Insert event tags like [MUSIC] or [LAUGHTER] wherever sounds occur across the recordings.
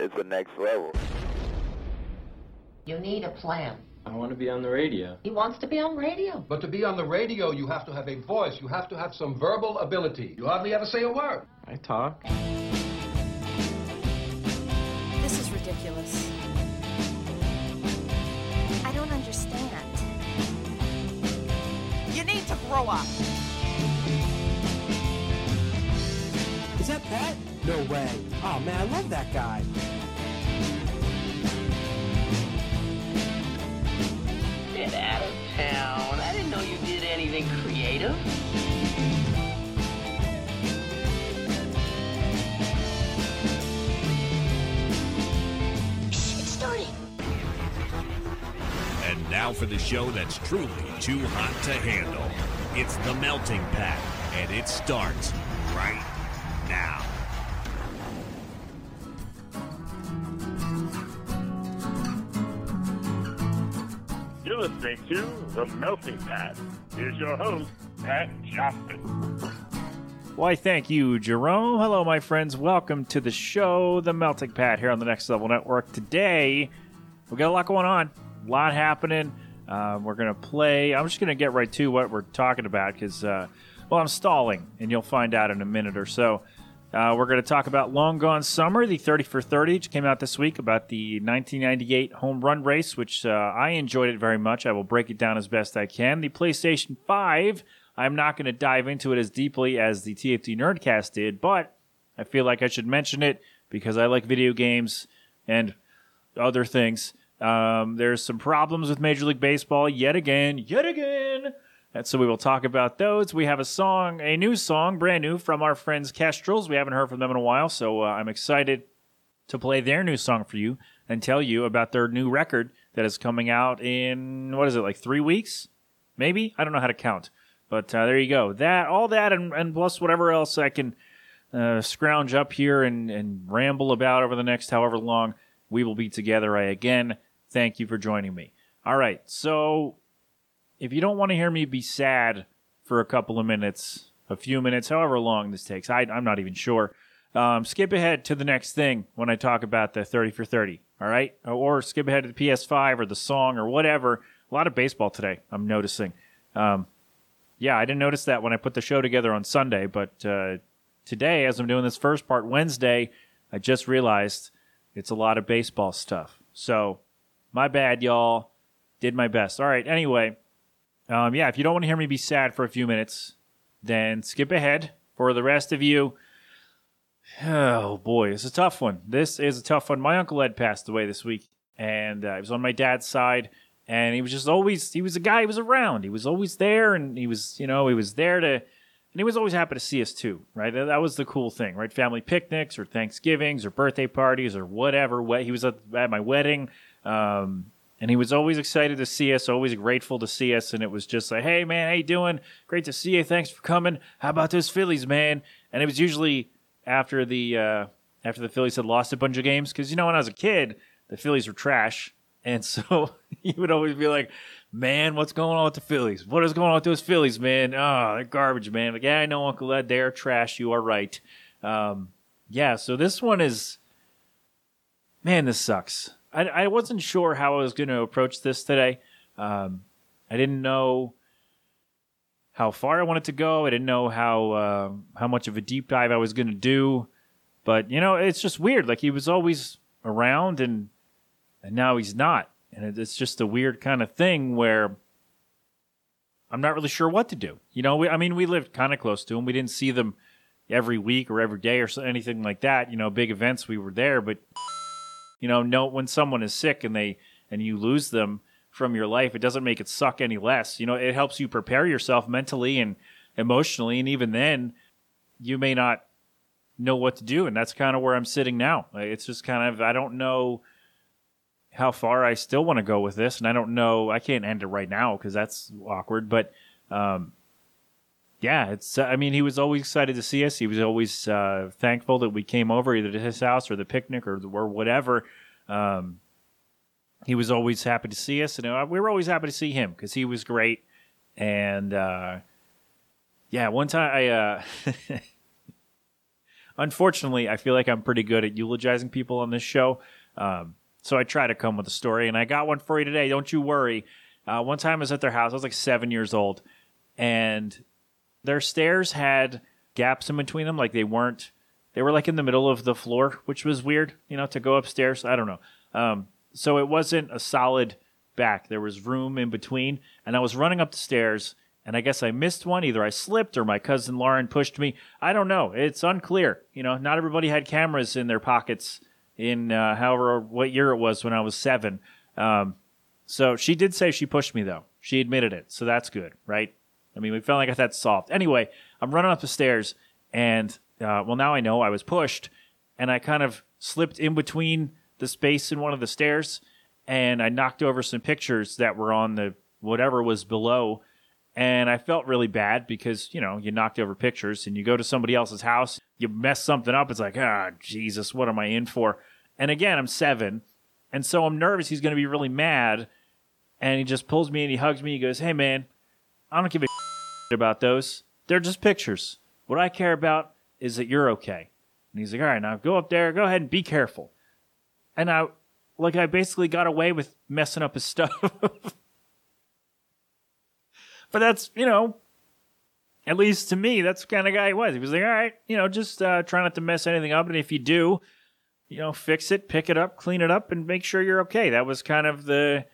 it's the next level. You need a plan. I want to be on the radio. He wants to be on radio. But to be on the radio, you have to have a voice. You have to have some verbal ability. You hardly ever say a word. I talk. This is ridiculous. I don't understand. You need to grow up. Is that Pat? No way. Oh man, I love that guy. Get out of town. I didn't know you did anything creative. It's starting. And now for the show that's truly too hot to handle. It's the Melting Pat, and it starts right Listening to The Melting Pat. Here's your host, Pat Johnson. Why, thank you, Jerome. Hello, my friends. Welcome to the show, The Melting Pat, here on the Next Level Network. Today, we got a lot going on, a lot happening. Uh, we're going to play. I'm just going to get right to what we're talking about because, uh, well, I'm stalling, and you'll find out in a minute or so. Uh, we're going to talk about Long Gone Summer, the 30 for 30, which came out this week about the 1998 home run race, which uh, I enjoyed it very much. I will break it down as best I can. The PlayStation 5, I'm not going to dive into it as deeply as the TFT Nerdcast did, but I feel like I should mention it because I like video games and other things. Um, there's some problems with Major League Baseball yet again, yet again. So we will talk about those. We have a song, a new song, brand new from our friends Kestrels. We haven't heard from them in a while, so uh, I'm excited to play their new song for you and tell you about their new record that is coming out in what is it like three weeks, maybe? I don't know how to count, but uh, there you go. That all that and, and plus whatever else I can uh, scrounge up here and, and ramble about over the next however long we will be together. I again thank you for joining me. All right, so if you don't want to hear me be sad for a couple of minutes, a few minutes, however long this takes, I, I'm not even sure. Um, skip ahead to the next thing when I talk about the 30 for 30. All right, or skip ahead to the PS5 or the song or whatever. A lot of baseball today. I'm noticing. Um, yeah, I didn't notice that when I put the show together on Sunday, but uh, today, as I'm doing this first part Wednesday, I just realized it's a lot of baseball stuff. So, my bad, y'all. Did my best. All right. Anyway, um, yeah, if you don't want to hear me be sad for a few minutes, then skip ahead. For the rest of you, oh boy, it's a tough one. This is a tough one. My uncle Ed passed away this week, and uh, he was on my dad's side, and he was just always he was a guy. He was around. He was always there, and he was you know he was there to. And he was always happy to see us too, right? That was the cool thing, right? Family picnics or Thanksgivings or birthday parties or whatever. He was at, at my wedding. Um, and he was always excited to see us, always grateful to see us. And it was just like, hey, man, how you doing? Great to see you. Thanks for coming. How about those Phillies, man? And it was usually after the uh, after the Phillies had lost a bunch of games. Because, you know, when I was a kid, the Phillies were trash. And so [LAUGHS] he would always be like, man, what's going on with the Phillies? What is going on with those Phillies, man? Oh, they're garbage, man. Like, yeah, I know, Uncle Ed, they're trash. You are right. Um, yeah, so this one is, man, this sucks. I, I wasn't sure how I was going to approach this today. Um, I didn't know how far I wanted to go. I didn't know how uh, how much of a deep dive I was going to do. But you know, it's just weird. Like he was always around, and and now he's not, and it's just a weird kind of thing where I'm not really sure what to do. You know, we, I mean, we lived kind of close to him. We didn't see them every week or every day or anything like that. You know, big events we were there, but you know, no when someone is sick and they and you lose them from your life, it doesn't make it suck any less. You know, it helps you prepare yourself mentally and emotionally, and even then, you may not know what to do, and that's kind of where I'm sitting now. It's just kind of I don't know how far I still want to go with this, and I don't know. I can't end it right now because that's awkward. But um, yeah, it's. I mean, he was always excited to see us. He was always uh, thankful that we came over either to his house or the picnic or or whatever. Um, he was always happy to see us, and uh, we were always happy to see him because he was great. And uh, yeah, one time I. Uh, [LAUGHS] unfortunately, I feel like I'm pretty good at eulogizing people on this show. Um, so I try to come with a story, and I got one for you today. Don't you worry. Uh, one time I was at their house. I was like seven years old, and their stairs had gaps in between them, like they weren't. They were like in the middle of the floor, which was weird, you know, to go upstairs. I don't know. Um, so it wasn't a solid back. There was room in between, and I was running up the stairs, and I guess I missed one. Either I slipped or my cousin Lauren pushed me. I don't know. It's unclear. You know, not everybody had cameras in their pockets in uh, however what year it was when I was seven. Um, so she did say she pushed me though. She admitted it, so that's good, right? I mean, we I got that solved. Anyway, I'm running up the stairs, and uh, well, now I know I was pushed, and I kind of slipped in between the space in one of the stairs, and I knocked over some pictures that were on the whatever was below. And I felt really bad because, you know, you knocked over pictures and you go to somebody else's house, you mess something up. It's like, ah, Jesus, what am I in for? And again, I'm seven. And so I'm nervous he's going to be really mad. And he just pulls me and he hugs me. He goes, Hey, man, I don't give a about those. They're just pictures. What I care about is that you're okay. And he's like, All right, now go up there, go ahead and be careful. And I, like, I basically got away with messing up his stuff. [LAUGHS] but that's, you know, at least to me, that's the kind of guy he was. He was like, All right, you know, just uh, try not to mess anything up. And if you do, you know, fix it, pick it up, clean it up, and make sure you're okay. That was kind of the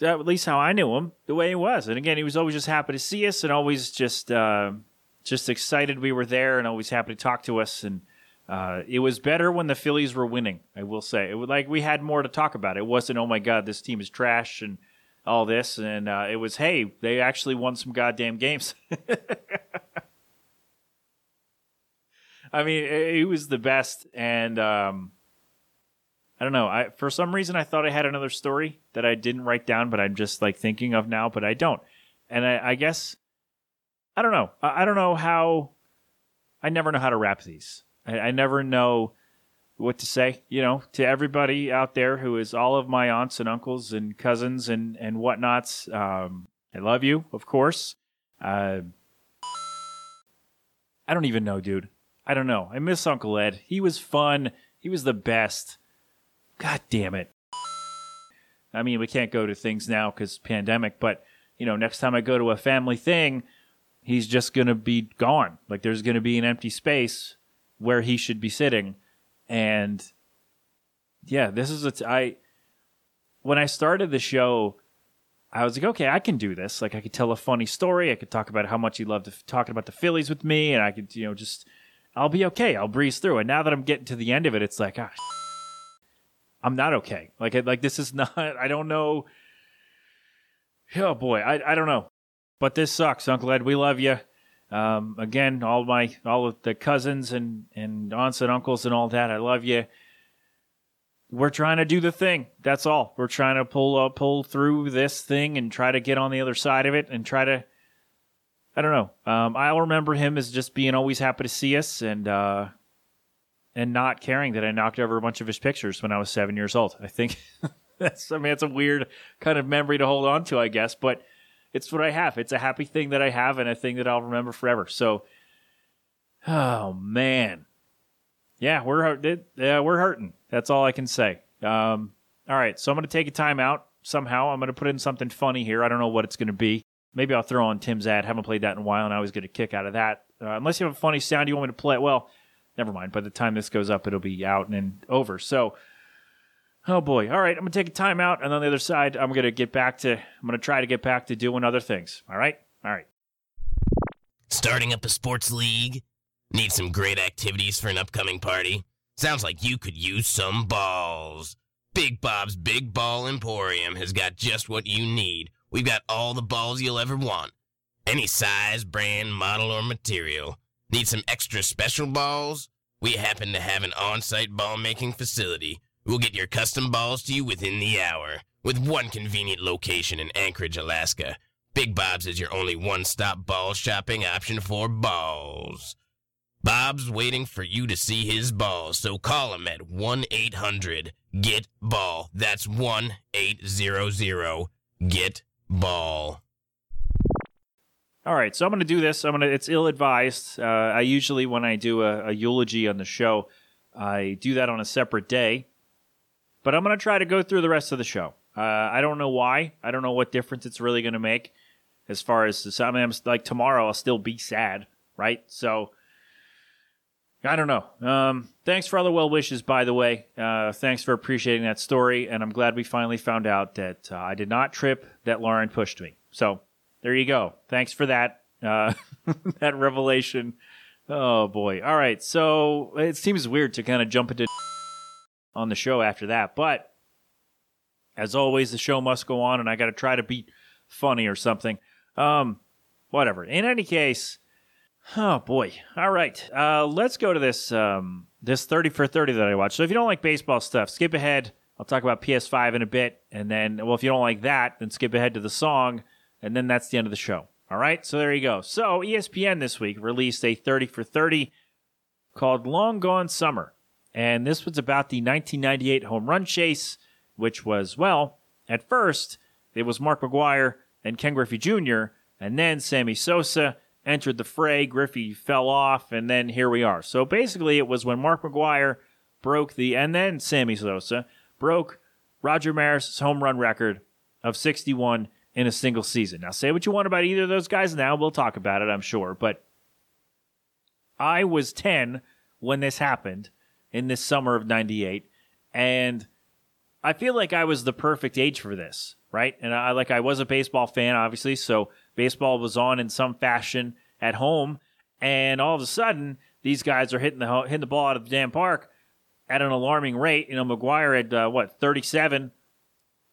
at least how I knew him, the way he was. And again, he was always just happy to see us and always just uh, just excited we were there and always happy to talk to us. And uh, it was better when the Phillies were winning. I will say it was like we had more to talk about. It wasn't oh my god, this team is trash and all this, and uh, it was hey, they actually won some goddamn games. [LAUGHS] I mean, it was the best, and um, I don't know. I for some reason I thought I had another story that I didn't write down, but I'm just like thinking of now, but I don't. And I, I guess I don't know. I, I, don't know how. I never know how to wrap these. I, I never know what to say. You know, to everybody out there who is all of my aunts and uncles and cousins and and whatnots. Um, I love you, of course. Uh, I don't even know, dude. I don't know. I miss Uncle Ed. He was fun. He was the best. God damn it. I mean, we can't go to things now because pandemic, but you know, next time I go to a family thing, he's just gonna be gone. Like there's gonna be an empty space where he should be sitting, and yeah, this is a t- I. When I started the show, I was like, okay, I can do this. Like I could tell a funny story. I could talk about how much he loved talking about the Phillies with me, and I could, you know, just I'll be okay. I'll breeze through. And now that I'm getting to the end of it, it's like, ah, I'm not okay. Like, like this is [LAUGHS] not. I don't know. Oh boy, I I don't know. But this sucks, Uncle Ed. We love you. Um, again, all my all of the cousins and and aunts and uncles and all that. I love you. We're trying to do the thing. That's all. We're trying to pull uh, pull through this thing and try to get on the other side of it and try to I don't know. Um, I'll remember him as just being always happy to see us and uh, and not caring that I knocked over a bunch of his pictures when I was seven years old. I think [LAUGHS] that's I mean it's a weird kind of memory to hold on to, I guess, but it's what I have. It's a happy thing that I have and a thing that I'll remember forever. So, oh man, yeah, we're yeah we're hurting. That's all I can say. Um, all right, so I'm gonna take a time out somehow. I'm gonna put in something funny here. I don't know what it's gonna be. Maybe I'll throw on Tim's ad. Haven't played that in a while, and I always get a kick out of that. Uh, unless you have a funny sound you want me to play. Well, never mind. By the time this goes up, it'll be out and over. So, oh boy. All right, I'm gonna take a time out, and on the other side, I'm gonna get back to. I'm gonna try to get back to doing other things. All right. All right. Starting up a sports league? Need some great activities for an upcoming party? Sounds like you could use some balls. Big Bob's Big Ball Emporium has got just what you need We've got all the balls you'll ever want. Any size, brand, model, or material. Need some extra special balls? We happen to have an on-site ball making facility. We'll get your custom balls to you within the hour. With one convenient location in Anchorage, Alaska. Big Bob's is your only one-stop ball shopping option for balls. Bob's waiting for you to see his balls, so call him at 1-800-GET-BALL. That's 1-800-GET ball. All right, so I'm going to do this. I'm going to. It's ill advised. Uh, I usually, when I do a, a eulogy on the show, I do that on a separate day. But I'm going to try to go through the rest of the show. Uh, I don't know why. I don't know what difference it's really going to make as far as the, I mean, I'm, like tomorrow, I'll still be sad, right? So I don't know. Um, thanks for all the well wishes, by the way. Uh, thanks for appreciating that story, and I'm glad we finally found out that uh, I did not trip, that Lauren pushed me. So there you go. Thanks for that uh, [LAUGHS] that revelation. Oh boy. All right. So it seems weird to kind of jump into [LAUGHS] on the show after that, but as always, the show must go on, and I got to try to be funny or something. Um, whatever. In any case, oh boy. All right. Uh, let's go to this um this thirty for thirty that I watched. So if you don't like baseball stuff, skip ahead. I'll talk about PS5 in a bit, and then well, if you don't like that, then skip ahead to the song, and then that's the end of the show. All right. So there you go. So ESPN this week released a thirty for thirty called "Long Gone Summer," and this was about the 1998 home run chase, which was well, at first it was Mark McGwire and Ken Griffey Jr., and then Sammy Sosa entered the fray. Griffey fell off, and then here we are. So basically, it was when Mark McGwire broke the, and then Sammy Sosa broke Roger Maris' home run record of 61 in a single season. Now, say what you want about either of those guys now. We'll talk about it, I'm sure. But I was 10 when this happened in this summer of 98. And I feel like I was the perfect age for this, right? And I like I was a baseball fan, obviously, so baseball was on in some fashion at home, and all of a sudden these guys are hitting the hitting the ball out of the damn park at an alarming rate. You know, McGwire had uh, what 37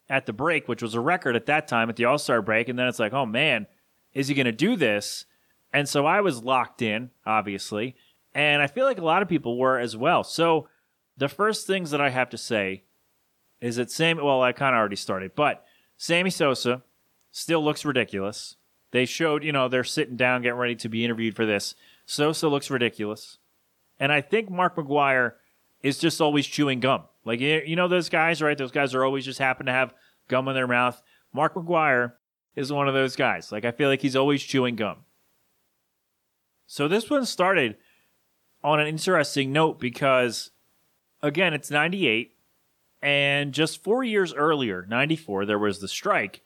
at the break, which was a record at that time at the All Star break, and then it's like, oh man, is he going to do this? And so I was locked in, obviously, and I feel like a lot of people were as well. So the first things that I have to say is that Sammy. Well, I kind of already started, but Sammy Sosa still looks ridiculous. They showed, you know, they're sitting down, getting ready to be interviewed for this. Sosa looks ridiculous, and I think Mark McGwire is just always chewing gum. Like you know those guys, right? Those guys are always just happen to have gum in their mouth. Mark McGwire is one of those guys. Like I feel like he's always chewing gum. So this one started on an interesting note because again, it's 98 and just 4 years earlier, 94, there was the strike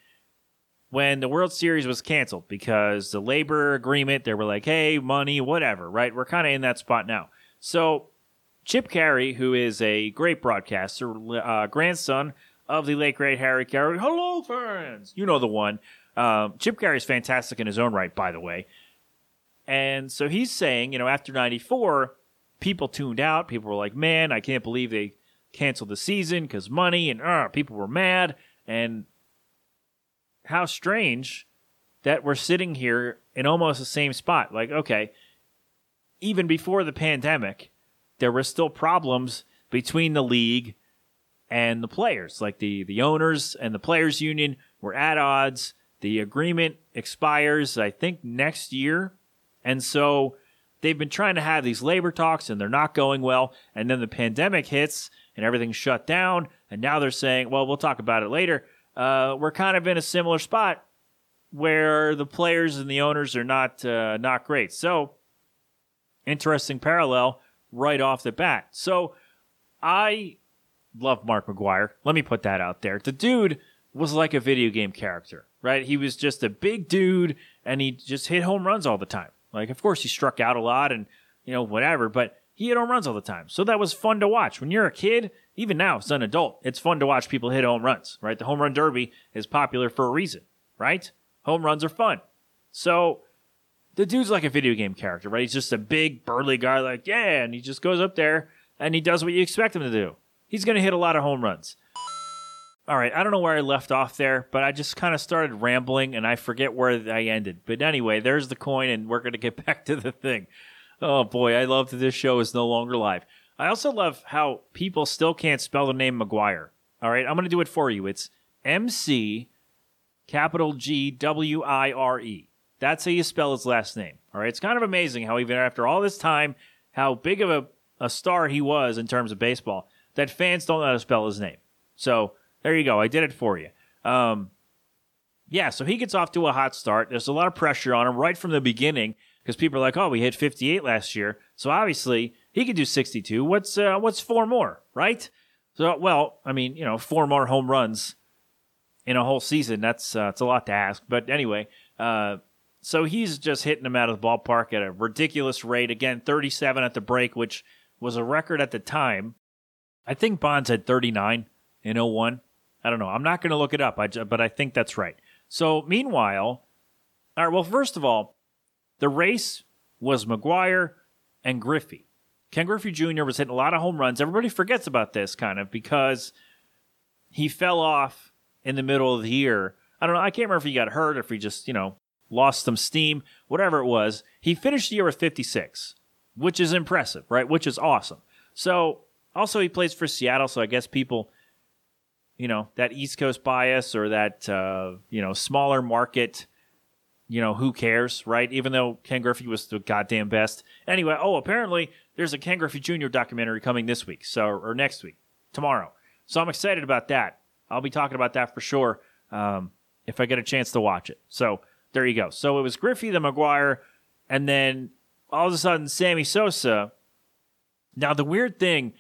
when the World Series was canceled because the labor agreement, they were like, "Hey, money, whatever," right? We're kind of in that spot now. So Chip Caray, who is a great broadcaster, uh, grandson of the late great Harry Caray. Hello, fans. You know the one. Um, Chip Caray is fantastic in his own right, by the way. And so he's saying, you know, after '94, people tuned out. People were like, "Man, I can't believe they canceled the season because money," and uh, people were mad. And how strange that we're sitting here in almost the same spot. Like, okay, even before the pandemic, there were still problems between the league and the players. Like the the owners and the players union were at odds. The agreement expires, I think, next year, and so they've been trying to have these labor talks, and they're not going well. And then the pandemic hits, and everything's shut down. And now they're saying, "Well, we'll talk about it later." Uh, we're kind of in a similar spot where the players and the owners are not uh, not great. So, interesting parallel right off the bat. So, I love Mark McGwire. Let me put that out there. The dude was like a video game character, right? He was just a big dude and he just hit home runs all the time. Like, of course, he struck out a lot and, you know, whatever, but he hit home runs all the time. So that was fun to watch. When you're a kid, even now as an adult, it's fun to watch people hit home runs, right? The home run derby is popular for a reason, right? Home runs are fun. So the dude's like a video game character, right? He's just a big, burly guy, like, yeah, and he just goes up there and he does what you expect him to do. He's going to hit a lot of home runs. All right, I don't know where I left off there, but I just kind of started rambling and I forget where I ended. But anyway, there's the coin, and we're going to get [LAUGHS] back to the thing. Oh boy, I love that this show is no longer live. I also love how people still can't spell the name McGwire. All right, I'm going to do it for you. It's M C capital G W I R E. That's how you spell his last name. All right, it's kind of amazing how even after all this time, how big of a, a star he was in terms of baseball, that fans don't know how to spell his name. So there you go. I did it for you. Um, yeah, so he gets off to a hot start. There's a lot of pressure on him right from the beginning because people are like, "Oh, we hit 58 last year, so obviously he could do 62. What's uh, what's four more, right?" So, well, I mean, you know, four more home runs in a whole season. That's uh, it's a lot to ask, but anyway, uh, so he's just hitting them out of the ballpark at a ridiculous rate. Again, 37 at the break, which was a record at the time. I think Bonds had 39 in 01. I don't know. I'm not going to look it up, I, but I think that's right. So, meanwhile, all right, well, first of all, the race was McGwire and Griffey. Ken Griffey Jr. was hitting a lot of home runs. Everybody forgets about this kind of because he fell off in the middle of the year. I don't know. I can't remember if he got hurt or if he just, you know, lost some steam, whatever it was. He finished the year with 56, which is impressive, right? Which is awesome. So, also, he plays for Seattle, so I guess people, you know, that East Coast bias or that, uh, you know, smaller market, you know, who cares, right? Even though Ken Griffey was the goddamn best. Anyway, oh, apparently there's a Ken Griffey Jr. documentary coming this week, so or next week, tomorrow. So I'm excited about that. I'll be talking about that for sure um, if I get a chance to watch it. So there you go. So it was Griffey, the McGwire, and then all of a sudden Sammy Sosa. Now the weird thing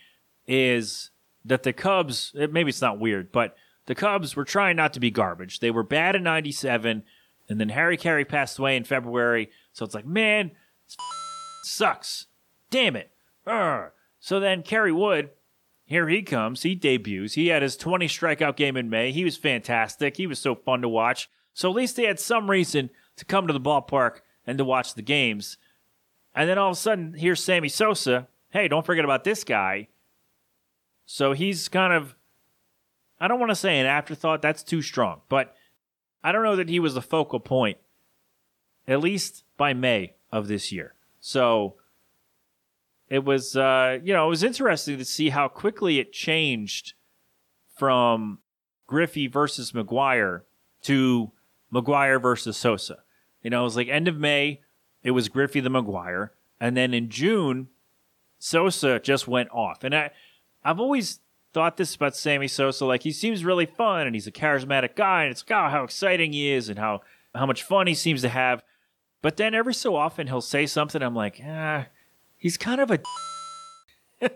is that the Cubs, eh, maybe it's not weird, but the Cubs were trying not to be garbage. They were bad in 97, and then Harry Caray passed away in February. So it's like, man, [LAUGHS] sucks. Damn it. Urgh. So then Kerry Wood, here he comes. He debuts. He had his 20 strikeout game in May. He was fantastic. He was so fun to watch. So at least they had some reason to come to the ballpark and to watch the games. And then all of a sudden, here's Sammy Sosa. Hey, don't forget about this guy. So he's kind of, I don't want to say an afterthought, that's too strong, but I don't know that he was the focal point, at least by May of this year. So it was, uh, you know, it was interesting to see how quickly it changed from Griffey versus McGwire to McGwire versus Sosa. You know, it was like end of May, it was Griffey the McGwire. And then in June, Sosa just went off. And I, I've always thought this about Sammy Sosa. Like he seems really fun and he's a charismatic guy, and it's like, oh, how exciting he is and how how much fun he seems to have. But then every so often he'll say something. I'm like, ah, he's kind of a. [LAUGHS]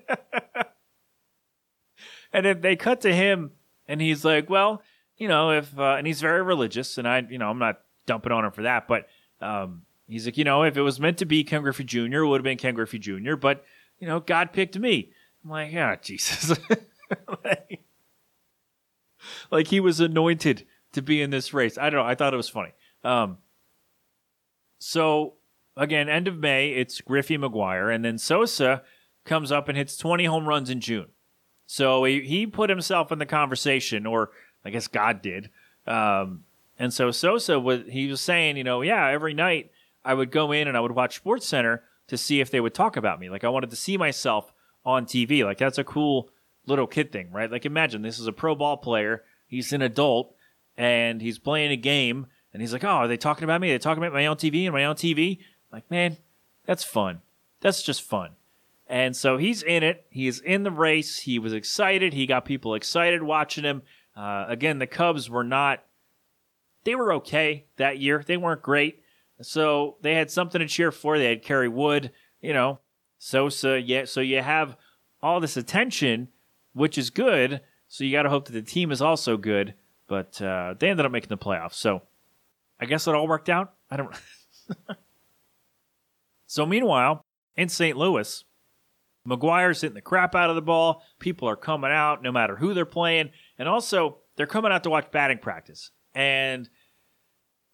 and then they cut to him, and he's like, well, you know, if uh, and he's very religious, and I, you know, I'm not dumping on him for that, but um, he's like, you know, if it was meant to be Ken Griffey Jr., would have been Ken Griffey Jr., but you know, God picked me. I'm like, yeah, [LAUGHS] Jesus. like, like, he was anointed to be in this race. I don't know. I thought it was funny. Um, so again, end of May, it's Griffey McGwire, and then Sosa comes up and hits 20 home runs in June. So he, he put himself in the conversation, or I guess God did. Um, and so Sosa was he was saying, you know, yeah, every night I would go in and I would watch Sports Center to see if they would talk about me. Like I wanted to see myself on TV. Like that's a cool little kid thing, right? Like imagine this is a pro ball player. He's an adult and he's playing a game and he's like, "Oh, are they talking about me? Are they talking about my own TV and my own TV?" Like, man, that's fun. That's just fun. And so he's in it. He's in the race. He was excited. He got people excited watching him. Uh, again, the Cubs were not. They were okay that year. They weren't great. So they had something to cheer for. They had Kerry Wood, you know, Sosa. Yeah. So you have all this attention, which is good. So you got to hope that the team is also good. But uh, they ended up making the playoffs. So I guess it all worked out. I don't. [LAUGHS] so meanwhile, in St. Louis, McGwire's hitting the crap out of the ball. People are coming out no matter who they're playing. And also, they're coming out to watch batting practice. And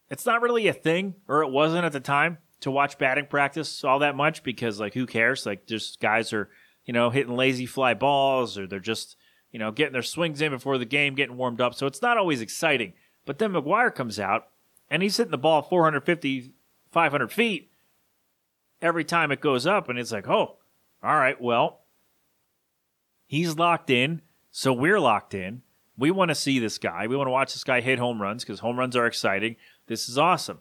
it's not really a thing, or it wasn't at the time, to watch batting practice all that much because, like, who cares? Like, just guys are, you know, hitting lazy fly balls or they're just, you know, getting their swings in before the game, getting warmed up. So it's not always exciting. But then McGwire comes out and he's hitting the ball 450, 500 feet every time it goes up. And it's like, oh, all right, well, he's locked in. So we're locked in. We want to see this guy. We want to watch this guy hit home runs because home runs are exciting. This is awesome.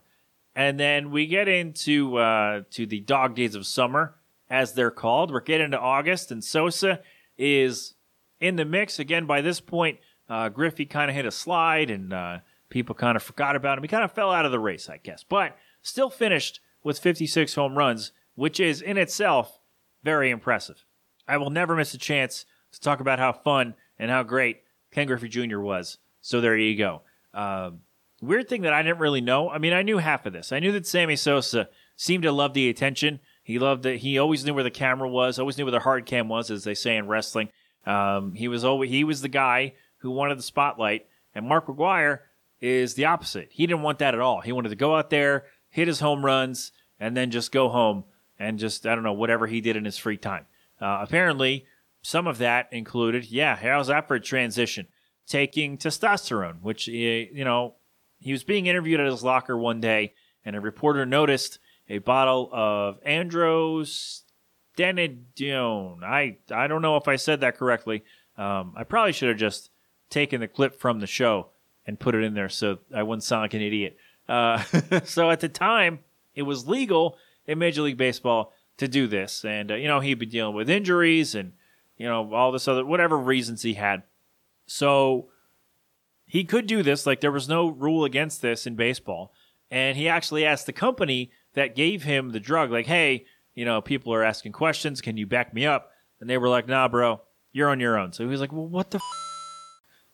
And then we get into uh, to the dog days of summer, as they're called. We're getting into August, and Sosa is in the mix again. By this point, uh, Griffey kind of hit a slide, and uh, People kind of forgot about him. He kind of fell out of the race, I guess, but still finished with 56 home runs, which is in itself very impressive. I will never miss a chance to talk about how fun and how great Ken Griffey Jr. was. So there you go. Um, weird thing that I didn't really know. I mean, I knew half of this. I knew that Sammy Sosa seemed to love the attention. He loved that. He always knew where the camera was. Always knew where the hard cam was, as they say in wrestling. Um, he was always he was the guy who wanted the spotlight, and Mark McGwire is the opposite. He didn't want that at all. He wanted to go out there, hit his home runs, and then just go home and just I don't know whatever he did in his free time. Uh, apparently, some of that included, yeah, for a transition? Taking testosterone, which, eh, you know, he was being interviewed at his locker one day, and a reporter noticed a bottle of androstenedione. I, I don't know if I said that correctly. Um, I probably should have just taken the clip from the show and put it in there so I wouldn't sound like an idiot. Uh, [LAUGHS] so at the time, it was legal in Major League Baseball to do this. And, uh, you know, he'd be dealing with injuries and, you know, all this other, whatever reasons he had. So he could do this. Like, there was no rule against this in baseball. And he actually asked the company that gave him the drug, like, hey, you know, people are asking questions. Can you back me up? And they were like, nah, bro, you're on your own. So he was like, well, what the f-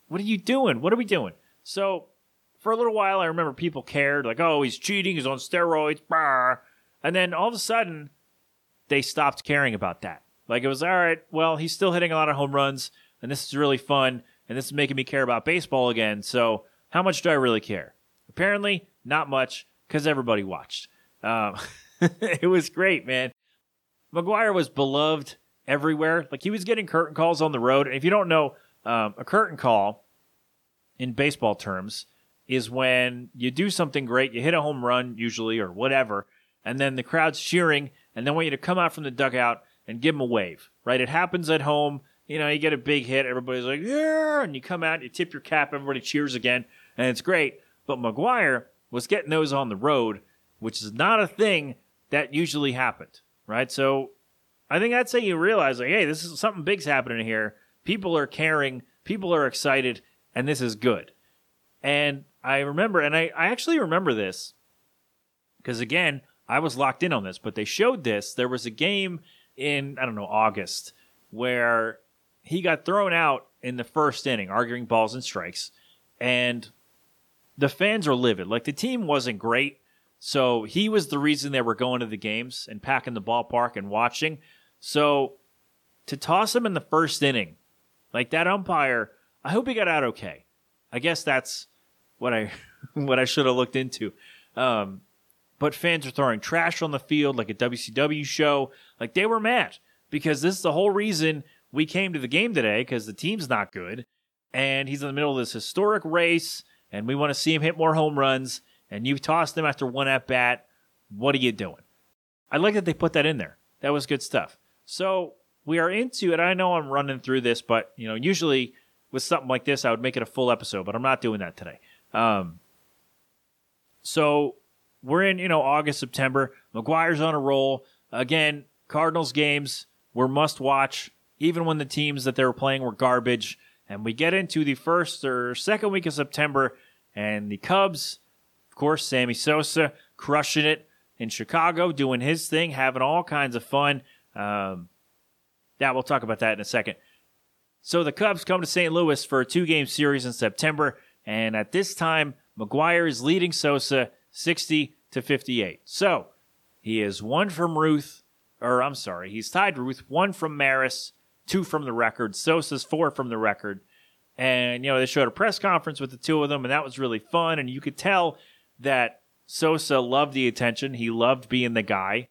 What are you doing? What are we doing? So for a little while, I remember people cared, like, oh, he's cheating, he's on steroids, bah. and then all of a sudden, they stopped caring about that. Like it was all right. Well, he's still hitting a lot of home runs, and this is really fun, and this is making me care about baseball again. So how much do I really care? Apparently, not much, because everybody watched. Um, [LAUGHS] it was great, man. McGwire was beloved everywhere. Like he was getting curtain calls on the road. And if you don't know, um, a curtain call in baseball terms is when you do something great, you hit a home run usually or whatever, and then the crowd's cheering, and they want you to come out from the dugout and give them a wave, right? It happens at home. You know, you get a big hit, everybody's like, yeah, and you come out, you tip your cap, everybody cheers again, and it's great. But McGwire was getting those on the road, which is not a thing that usually happened, right? So I think that's how you realize, like, hey, this is something big's happening here. People are caring, people are excited, and this is good. And I remember, and I, I actually remember this because, again, I was locked in on this, but they showed this. There was a game in, I don't know, August where he got thrown out in the first inning, arguing balls and strikes. And the fans are livid. Like the team wasn't great. So he was the reason they were going to the games and packing the ballpark and watching. So to toss him in the first inning, like that umpire, I hope he got out okay. I guess that's what I [LAUGHS] what I should have looked into. Um, but fans are throwing trash on the field like a WCW show. Like they were mad because this is the whole reason we came to the game today because the team's not good. And he's in the middle of this historic race, and we want to see him hit more home runs. And you've tossed him after one at bat. What are you doing? I like that they put that in there. That was good stuff. So we are into it. I know I'm running through this, but you know, usually with something like this, I would make it a full episode, but I'm not doing that today. Um, so we're in, you know, August, September. McGwire's on a roll. Again, Cardinals games were must watch, even when the teams that they were playing were garbage. And we get into the first or second week of September, and the Cubs, of course, Sammy Sosa crushing it in Chicago, doing his thing, having all kinds of fun. Um, yeah, we'll talk about that in a second. So the Cubs come to St. Louis for a two game series in September, and at this time, McGwire is leading Sosa 60 to 58. So he is one from Ruth, or I'm sorry, he's tied Ruth, one from Maris, two from the record. Sosa's four from the record. And, you know, they showed a press conference with the two of them, and that was really fun. And you could tell that Sosa loved the attention. He loved being the guy.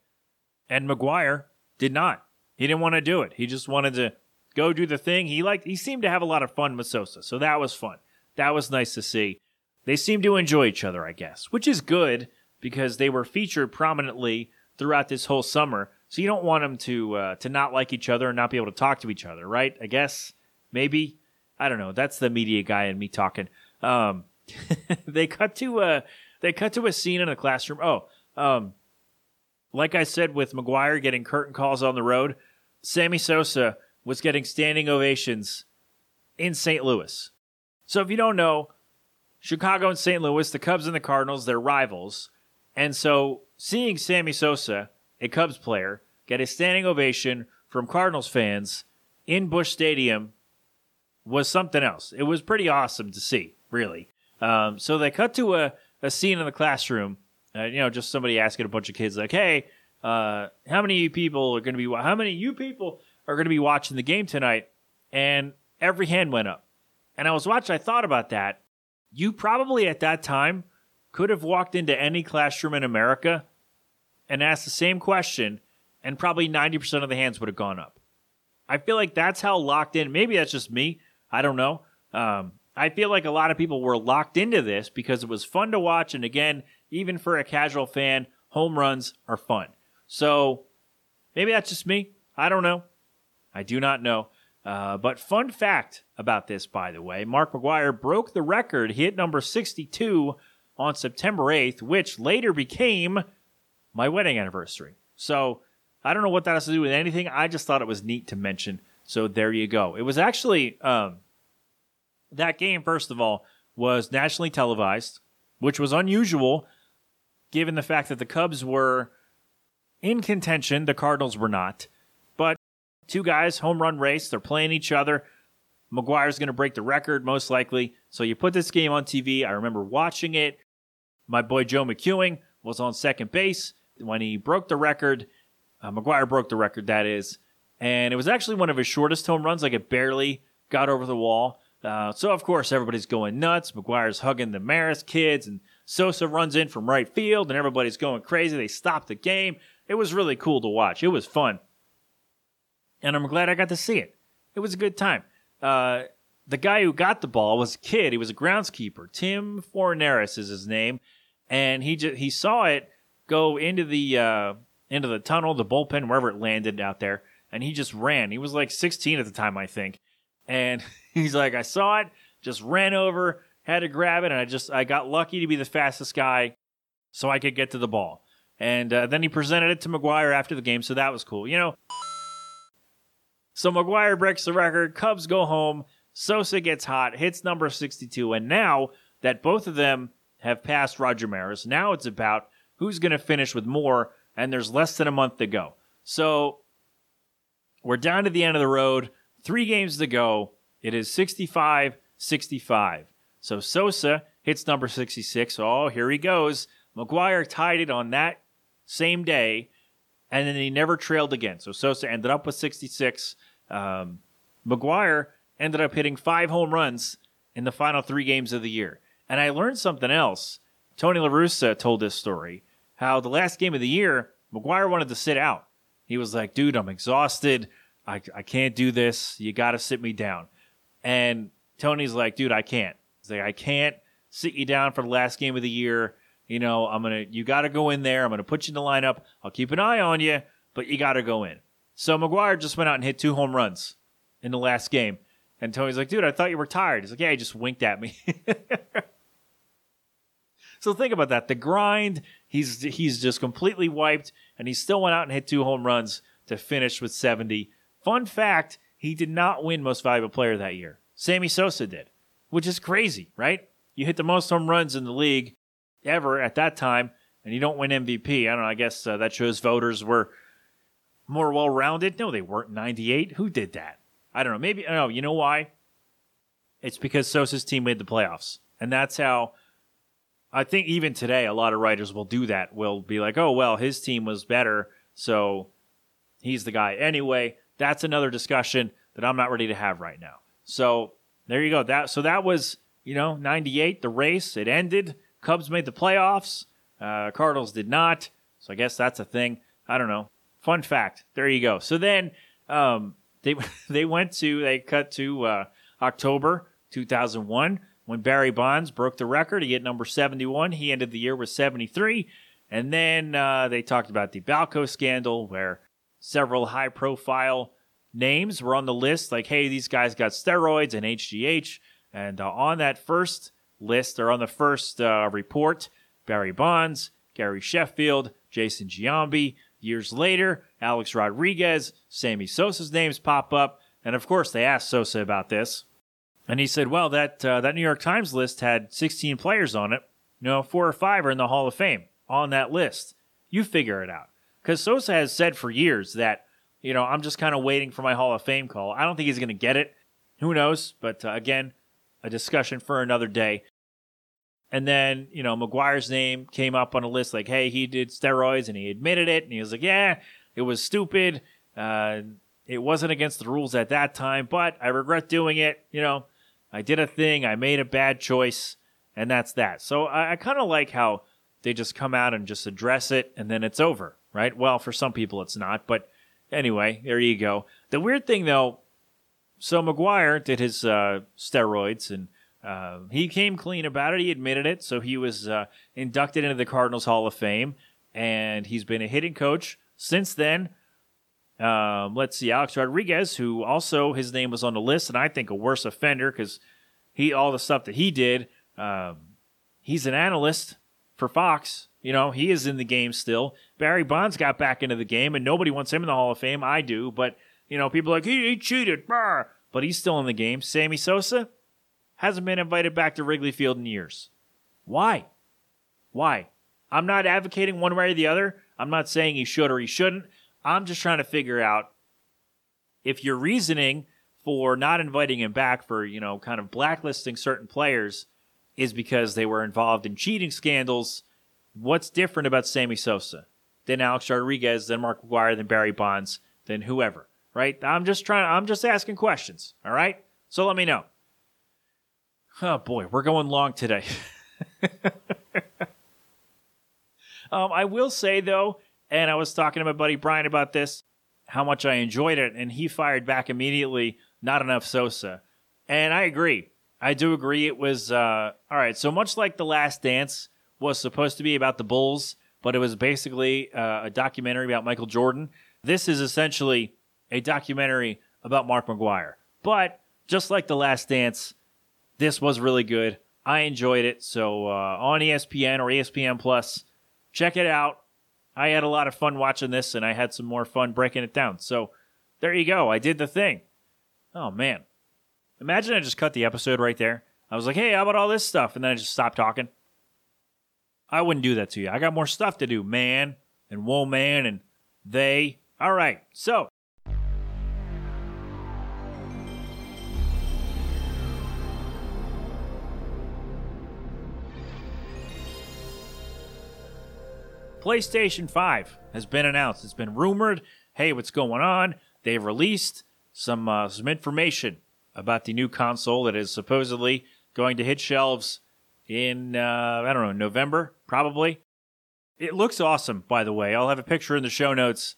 And McGwire did not. He didn't want to do it. He just wanted to go do the thing. He liked he seemed to have a lot of fun with Sosa. So that was fun. That was nice to see. They seemed to enjoy each other, I guess, which is good because they were featured prominently throughout this whole summer. So you don't want them to uh, to not like each other and not be able to talk to each other, right? I guess maybe I don't know. That's the media guy and me talking. Um, [LAUGHS] they cut to a uh, they cut to a scene in a classroom. Oh, um, like I said with McGwire getting curtain calls on the road, Sammy Sosa was getting standing ovations in St. Louis. So if you don't know, Chicago and St. Louis, the Cubs and the Cardinals, they're rivals. And so seeing Sammy Sosa, a Cubs player, get a standing ovation from Cardinals fans in Busch Stadium was something else. It was pretty awesome to see, really. Um, so they cut to a, a scene in the classroom, uh, you know, just somebody asking a bunch of kids, like, hey, uh, how many of you people are going to be, how many of you people are going to be watching the game tonight? And every hand went up. And I was watching, I thought about that. You probably at that time could have walked into any classroom in America and asked the same question, and probably 90% of the hands would have gone up. I feel like that's how locked in. Maybe that's just me. I don't know. Um, I feel like a lot of people were locked into this because it was fun to watch. And again, even for a casual fan, home runs are fun. So maybe that's just me. I don't know. I do not know. Uh, but fun fact about this, by the way, Mark McGwire broke the record. Hit number 62 on September 8th, which later became my wedding anniversary. So I don't know what that has to do with anything. I just thought it was neat to mention. So there you go. It was actually um, that game. First of all, was nationally televised, which was unusual given the fact that the Cubs were in contention. The Cardinals were not. But two guys, home run race. They're playing each other. McGwire's going to break the record most likely. So you put this game on TV. I remember watching it. My boy Joe McEwing was on second base when he broke the record. Uh, McGwire broke the record, that is. And it was actually one of his shortest home runs. Like it barely got over the wall. Uh, so, of course, everybody's going nuts. McGwire's hugging the Maris kids, and Sosa runs in from right field, and everybody's going crazy. They stopped the game. It was really cool to watch. It was fun. And I'm glad I got to see it. It was a good time. Uh, the guy who got the ball was a kid. He was a groundskeeper. Tim Forneris is his name, and he just he saw it go into the uh, into the tunnel, the bullpen, wherever it landed out there, and he just ran. He was like 16 at the time, I think, and [LAUGHS] he's like, I saw it, just ran over, had to grab it, and I just I got lucky to be the fastest guy, so I could get to the ball. And uh, then he presented it to McGwire after the game, so that was cool. You know. So McGwire breaks the record. Cubs go home. Sosa gets hot, hits number 62, and now that both of them have passed Roger Maris, now it's about who's going to finish with more, and there's less than a month to go. So we're down to the end of the road, three games to go. It is 65 65. So Sosa hits number 66. Oh, here he goes. McGwire tied it on that same day, and then he never trailed again. So Sosa ended up with 66. Um, McGwire ended up hitting five home runs in the final three games of the year. And I learned something else. Tony La Russa told this story how the last game of the year, McGwire wanted to sit out. He was like, dude, I'm exhausted. I, I can't do this. You got to sit me down. And Tony's like, dude, I can't. He's like, I can't sit you down for the last game of the year. You know, I'm going to, you got to go in there. I'm going to put you in the lineup. I'll keep an eye on you, but you got to go in. So McGwire just went out and hit two home runs in the last game. And Tony's like, dude, I thought you were tired. He's like, yeah, he just winked at me. [LAUGHS] so think about that. The grind, he's he's just completely wiped, and he still went out and hit two home runs to finish with 70. Fun fact, he did not win most valuable player that year. Sammy Sosa did, which is crazy, right? You hit the most home runs in the league ever at that time, and you don't win MVP. I don't know. I guess uh, that shows voters were more well rounded. No, they weren't 98. Who did that? I don't know. Maybe, I don't know. you know why? It's because Sosa's team made the playoffs. And that's how I think even today, a lot of writers will do that. Will be like, oh, well, his team was better, so he's the guy. Anyway, that's another discussion that I'm not ready to have right now. So there you go. That So that was, you know, 98, the race. It ended. Cubs made the playoffs. Uh, Cardinals did not. So I guess that's a thing. I don't know. Fun fact. There you go. So then um, they [LAUGHS] they went to they cut to uh, October 2001 when Barry Bonds broke the record. He hit number 71. He ended the year with 73. And then uh, they talked about the Balco scandal, where several high profile names were on the list. Like, hey, these guys got steroids and HGH. And uh, on that first list, or on the first uh, report, Barry Bonds, Gary Sheffield, Jason Giambi. Years later, Alex Rodriguez, Sammy Sosa's names pop up. And of course, they asked Sosa about this. And he said, well, that, uh, that New York Times list had 16 players on it. You know, four or five are in the Hall of Fame on that list. You figure it out. Because Sosa has said for years that, you know, I'm just kind of waiting for my Hall of Fame call. I don't think he's going to get it. Who knows? But uh, again, a discussion for another day. And then, you know, McGwire's name came up on a list like, hey, he did steroids and he admitted it. And he was like, yeah, it was stupid. Uh, it wasn't against the rules at that time, but I regret doing it. You know, I did a thing, I made a bad choice, and that's that. So I, I kind of like how they just come out and just address it and then it's over, right? Well, for some people it's not, but anyway, there you go. The weird thing though, so McGwire did his uh, steroids and uh, he came clean about it. He admitted it. So he was uh, inducted into the Cardinals Hall of Fame, and he's been a hitting coach since then. Um, let's see, Alex Rodriguez, who also his name was on the list, and I think a worse offender because he all the stuff that he did. Um, he's an analyst for Fox. You know, he is in the game still. Barry Bonds got back into the game, and nobody wants him in the Hall of Fame. I do, but you know, people like he, he cheated, bah! but he's still in the game. Sammy Sosa hasn't been invited back to Wrigley Field in years. Why? Why? I'm not advocating one way or the other. I'm not saying he should or he shouldn't. I'm just trying to figure out if your reasoning for not inviting him back for, you know, kind of blacklisting certain players is because they were involved in cheating scandals. What's different about Sammy Sosa than Alex Rodriguez, than Mark McGwire, than Barry Bonds, than whoever, right? I'm just trying, I'm just asking questions, all right? So let me know. Oh boy, we're going long today. [LAUGHS] um, I will say though, and I was talking to my buddy Brian about this, how much I enjoyed it, and he fired back immediately. Not enough Sosa, and I agree. I do agree. It was uh, all right. So much like the Last Dance was supposed to be about the Bulls, but it was basically uh, a documentary about Michael Jordan. This is essentially a documentary about Mark McGwire. But just like the Last Dance, this was really good. I enjoyed it. So uh, on ESPN or ESPN Plus, check it out. I had a lot of fun watching this, and I had some more fun breaking it down. So there you go. I did the thing. Oh man, imagine I just cut the episode right there. I was like, "Hey, how about all this stuff?" and then I just stopped talking. I wouldn't do that to you. I got more stuff to do, man, and woman, and they. All right, so PlayStation 5 has been announced. It's been rumored. Hey, what's going on? They've released some uh, some information about the new console that is supposedly going to hit shelves in uh, I don't know November probably. It looks awesome, by the way. I'll have a picture in the show notes,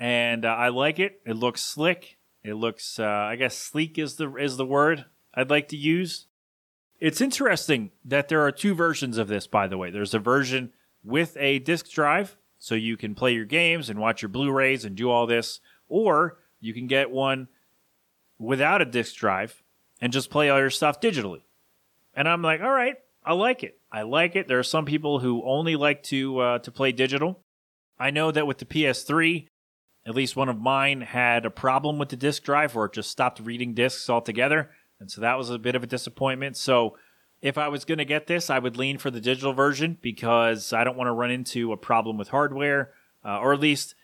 and uh, I like it. It looks slick. It looks, uh, I guess, sleek is the is the word I'd like to use. It's interesting that there are two versions of this. By the way, there's a version with a disk drive so you can play your games and watch your Blu-rays and do all this, or you can get one without a disk drive and just play all your stuff digitally. And I'm like, all right, I like it. I like it. There are some people who only like to uh, to play digital. I know that with the PS3, at least one of mine had a problem with the disk drive where it just stopped reading discs altogether, and so that was a bit of a disappointment. So if I was going to get this, I would lean for the digital version because I don't want to run into a problem with hardware, uh, or at least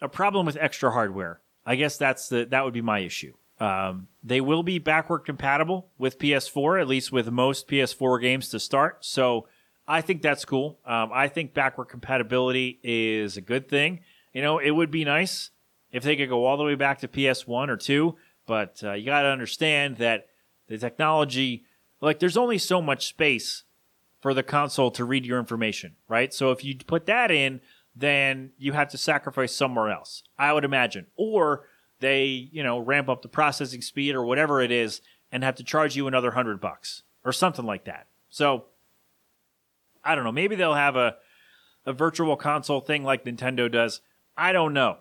a problem with extra hardware. I guess that's the that would be my issue. Um, they will be backward compatible with PS4, at least with most PS4 games to start. So I think that's cool. Um, I think backward compatibility is a good thing. You know, it would be nice if they could go all the way back to PS1 or 2, but uh, you got to understand that the technology like there's only so much space for the console to read your information, right? So if you put that in, then you have to sacrifice somewhere else, I would imagine. Or they, you know, ramp up the processing speed or whatever it is and have to charge you another hundred bucks or something like that. So I don't know. Maybe they'll have a, a virtual console thing like Nintendo does. I don't know.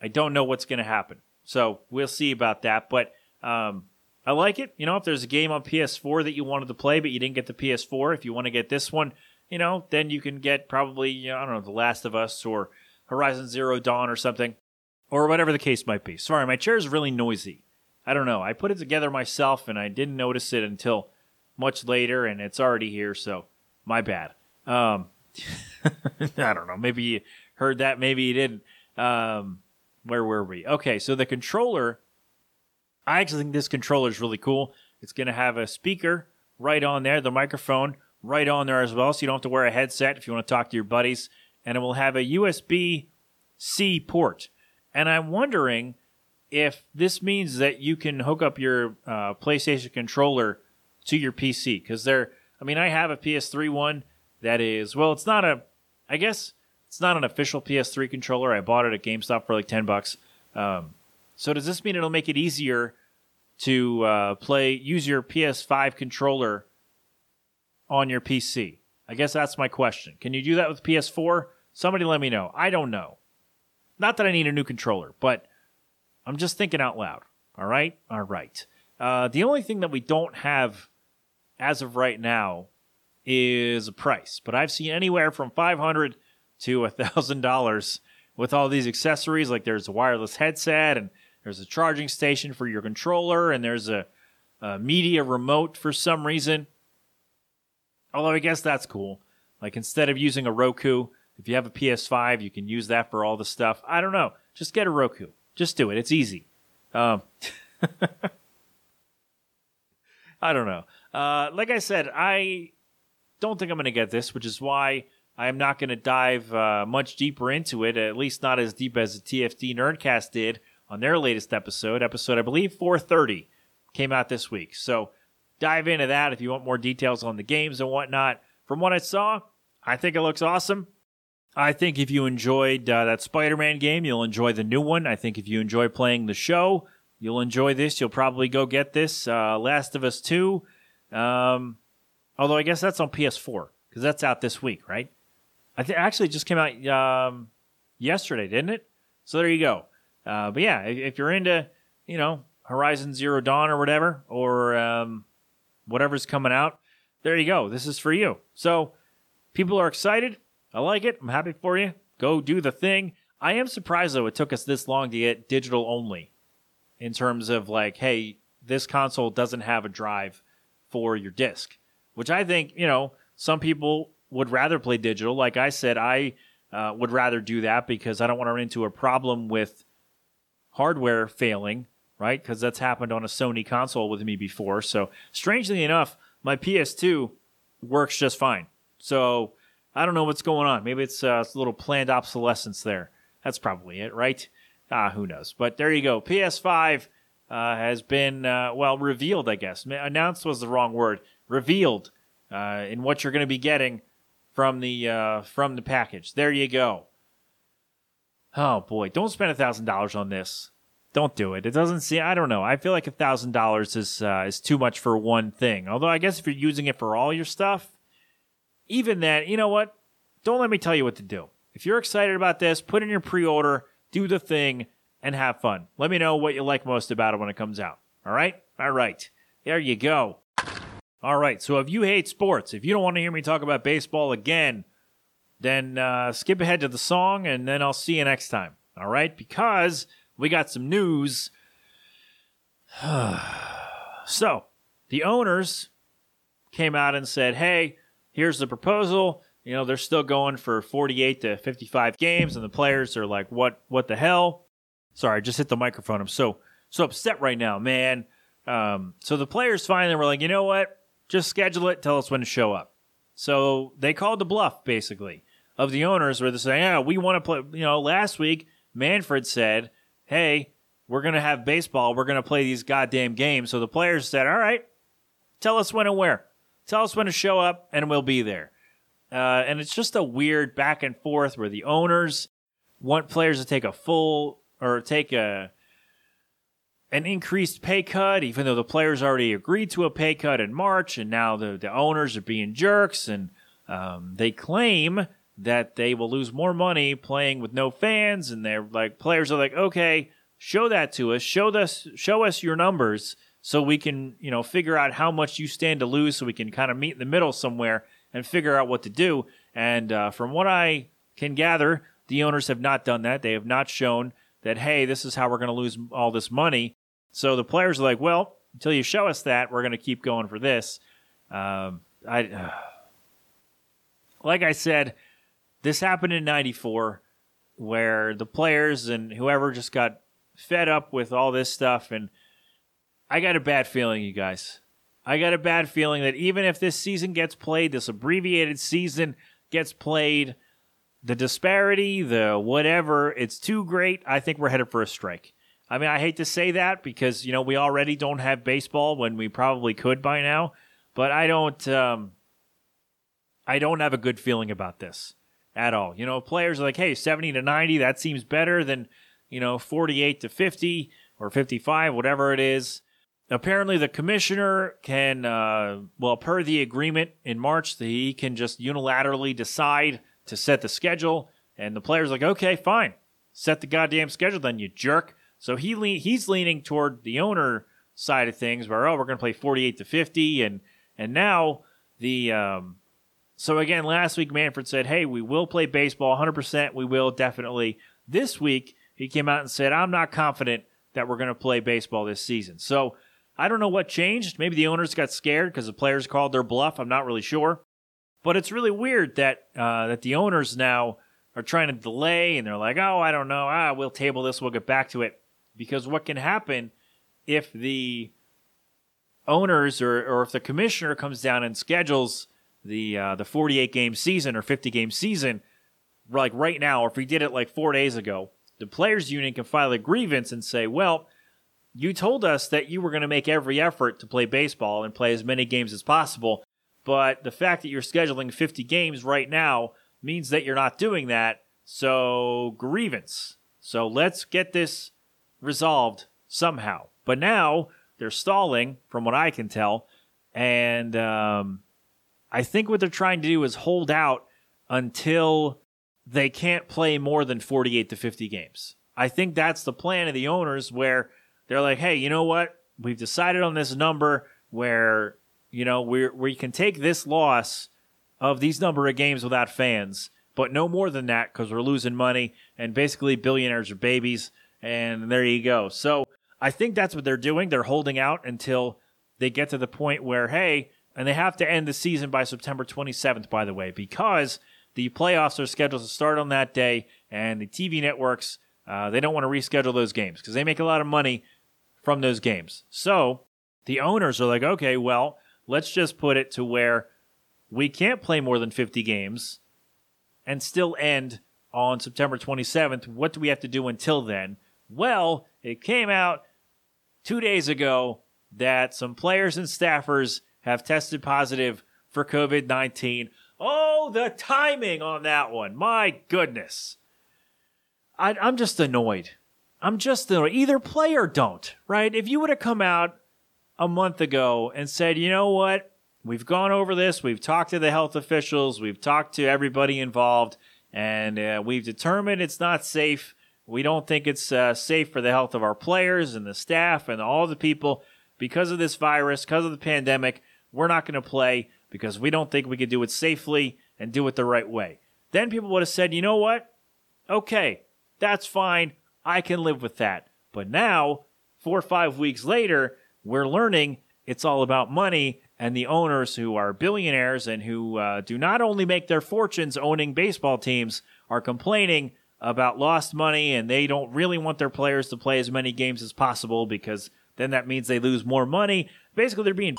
I don't know what's going to happen. So we'll see about that. But um, I like it. You know, if there's a game on PS4 that you wanted to play but you didn't get the PS4, if you want to get this one, you know, then you can get probably, you know, I don't know, The Last of Us or Horizon Zero Dawn or something, or whatever the case might be. Sorry, my chair is really noisy. I don't know. I put it together myself and I didn't notice it until much later, and it's already here. So my bad. Um, [LAUGHS] I don't know. Maybe you heard that. Maybe you didn't. Um, where were we? Okay, so the controller. I actually think this controller is really cool. It's going to have a speaker right on there, the microphone right on there as well, so you don't have to wear a headset if you want to talk to your buddies. And it will have a USB C port. And I'm wondering if this means that you can hook up your uh, PlayStation controller to your PC because there. I mean, I have a PS3 one that is well, it's not a. I guess it's not an official PS3 controller. I bought it at GameStop for like ten bucks. Um, so does this mean it'll make it easier to uh, play use your PS5 controller on your PC? I guess that's my question. Can you do that with PS4? Somebody let me know. I don't know. Not that I need a new controller, but I'm just thinking out loud. All right? All right. Uh, the only thing that we don't have as of right now is a price, but I've seen anywhere from 500 to $1,000 with all these accessories. Like there's a wireless headset, and there's a charging station for your controller, and there's a, a media remote for some reason. Although I guess that's cool. Like instead of using a Roku, if you have a PS5, you can use that for all the stuff. I don't know. Just get a Roku. Just do it. It's easy. Um, [LAUGHS] I don't know. Uh, like I said, I don't think I'm going to get this, which is why I am not going to dive uh, much deeper into it, at least not as deep as the TFT Nerdcast did on their latest episode. Episode, I believe, 430 came out this week. So dive into that if you want more details on the games and whatnot. From what I saw, I think it looks awesome. I think if you enjoyed uh, that Spider Man game, you'll enjoy the new one. I think if you enjoy playing the show, you'll enjoy this. You'll probably go get this. Uh, Last of Us 2. Um, although I guess that's on PS4 because that's out this week, right? I think actually just came out um, yesterday, didn't it? So there you go. Uh, but yeah, if, you're into, you know, Horizon Zero Dawn or whatever, or um, whatever's coming out, there you go. This is for you. So people are excited. I like it. I'm happy for you. Go do the thing. I am surprised though it took us this long to get digital only in terms of like, hey, this console doesn't have a drive for your disc, which I think, you know, some people would rather play digital. Like I said, I uh, would rather do that because I don't want to run into a problem with hardware failing, right? Because that's happened on a Sony console with me before. So, strangely enough, my PS2 works just fine. So, I don't know what's going on. Maybe it's, uh, it's a little planned obsolescence there. That's probably it, right? Ah, who knows? But there you go. PS5 uh, has been, uh, well, revealed, I guess. Announced was the wrong word. Revealed uh, in what you're going to be getting from the uh, from the package. There you go. Oh boy, don't spend a thousand dollars on this. Don't do it. It doesn't seem. I don't know. I feel like a thousand dollars is uh, is too much for one thing. Although I guess if you're using it for all your stuff, even that, you know what? Don't let me tell you what to do. If you're excited about this, put in your pre-order, do the thing, and have fun. Let me know what you like most about it when it comes out. All right? All right. There you go. All right. So if you hate sports, if you don't want to hear me talk about baseball again, then uh, skip ahead to the song and then I'll see you next time. All right? Because we got some news. [SIGHS] so the owners came out and said, hey, here's the proposal. You know, they're still going for 48 to 55 games, and the players are like, what, what the hell? Sorry, I just hit the microphone. I'm so, so upset right now, man. Um, so the players finally were like, you know what? Just schedule it. Tell us when to show up. So they called the bluff, basically, of the owners where they're saying, yeah, we want to play. You know, last week, Manfred said, hey, we're going to have baseball. We're going to play these goddamn games. So the players said, all right, tell us when and where. Tell us when to show up, and we'll be there. Uh, and it's just a weird back and forth where the owners want players to take a full or take a an increased pay cut, even though the players already agreed to a pay cut in March, and now the, the owners are being jerks, and um, they claim that they will lose more money playing with no fans, and they're like players are like, okay, show that to us, show us, show us your numbers, so we can you know figure out how much you stand to lose, so we can kind of meet in the middle somewhere and figure out what to do. And uh, from what I can gather, the owners have not done that. They have not shown that hey, this is how we're going to lose all this money So the players are like, well, until you show us that, we're going to keep going for this. Um, I, [SIGHS] like I said, this happened in '94, where the players and whoever just got fed up with all this stuff, and I got a bad feeling, you guys. I got a bad feeling that even if this season gets played, this abbreviated season gets played, the disparity, the whatever, it's too great. I think we're headed for a strike. I mean, I hate to say that because, you know, we already don't have baseball when we probably could by now, but I don't um I don't have a good feeling about this at all. You know, players are like, "Hey, 70 to 90, that seems better than, you know, 48 to 50 or 55, whatever it is." apparently the commissioner can uh, well per the agreement in march he can just unilaterally decide to set the schedule and the player's like okay fine set the goddamn schedule then you jerk so he le- he's leaning toward the owner side of things where oh we're going to play 48 to 50 and and now the um, so again last week manfred said hey we will play baseball 100% we will definitely this week he came out and said i'm not confident that we're going to play baseball this season so I don't know what changed. Maybe the owners got scared because the players called their bluff. I'm not really sure. But it's really weird that uh, that the owners now are trying to delay and they're like, oh, I don't know. Ah, we'll table this. We'll get back to it. Because what can happen if the owners or, or if the commissioner comes down and schedules the uh, the 48 game season or 50 game season like right now, or if we did it like four days ago, the players union can file a grievance and say, well, you told us that you were going to make every effort to play baseball and play as many games as possible. But the fact that you're scheduling 50 games right now means that you're not doing that. So, grievance. So, let's get this resolved somehow. But now they're stalling, from what I can tell. And um, I think what they're trying to do is hold out until they can't play more than 48 to 50 games. I think that's the plan of the owners where they're like, hey, you know what? We've decided on this number where, you know, we we can take this loss of these number of games without fans, but no more than that because we're losing money and basically billionaires are babies. And there you go. So I think that's what they're doing. They're holding out until they get to the point where, hey, and they have to end the season by September 27th, by the way, because the playoffs are scheduled to start on that day, and the TV networks uh, they don't want to reschedule those games because they make a lot of money from those games. So the owners are like, okay, well, let's just put it to where we can't play more than 50 games and still end on September 27th. What do we have to do until then? Well, it came out two days ago that some players and staffers have tested positive for COVID 19. Oh, the timing on that one. My goodness. I, am just annoyed. I'm just annoyed. Either play or don't, right? If you would have come out a month ago and said, you know what? We've gone over this. We've talked to the health officials. We've talked to everybody involved, and uh, we've determined it's not safe. We don't think it's uh, safe for the health of our players and the staff and all the people because of this virus, because of the pandemic. We're not going to play because we don't think we can do it safely and do it the right way. Then people would have said, you know what? Okay, that's fine. I can live with that. But now, four or five weeks later, we're learning it's all about money and the owners who are billionaires and who uh, do not only make their fortunes owning baseball teams are complaining about lost money and they don't really want their players to play as many games as possible because then that means they lose more money. Basically, they're being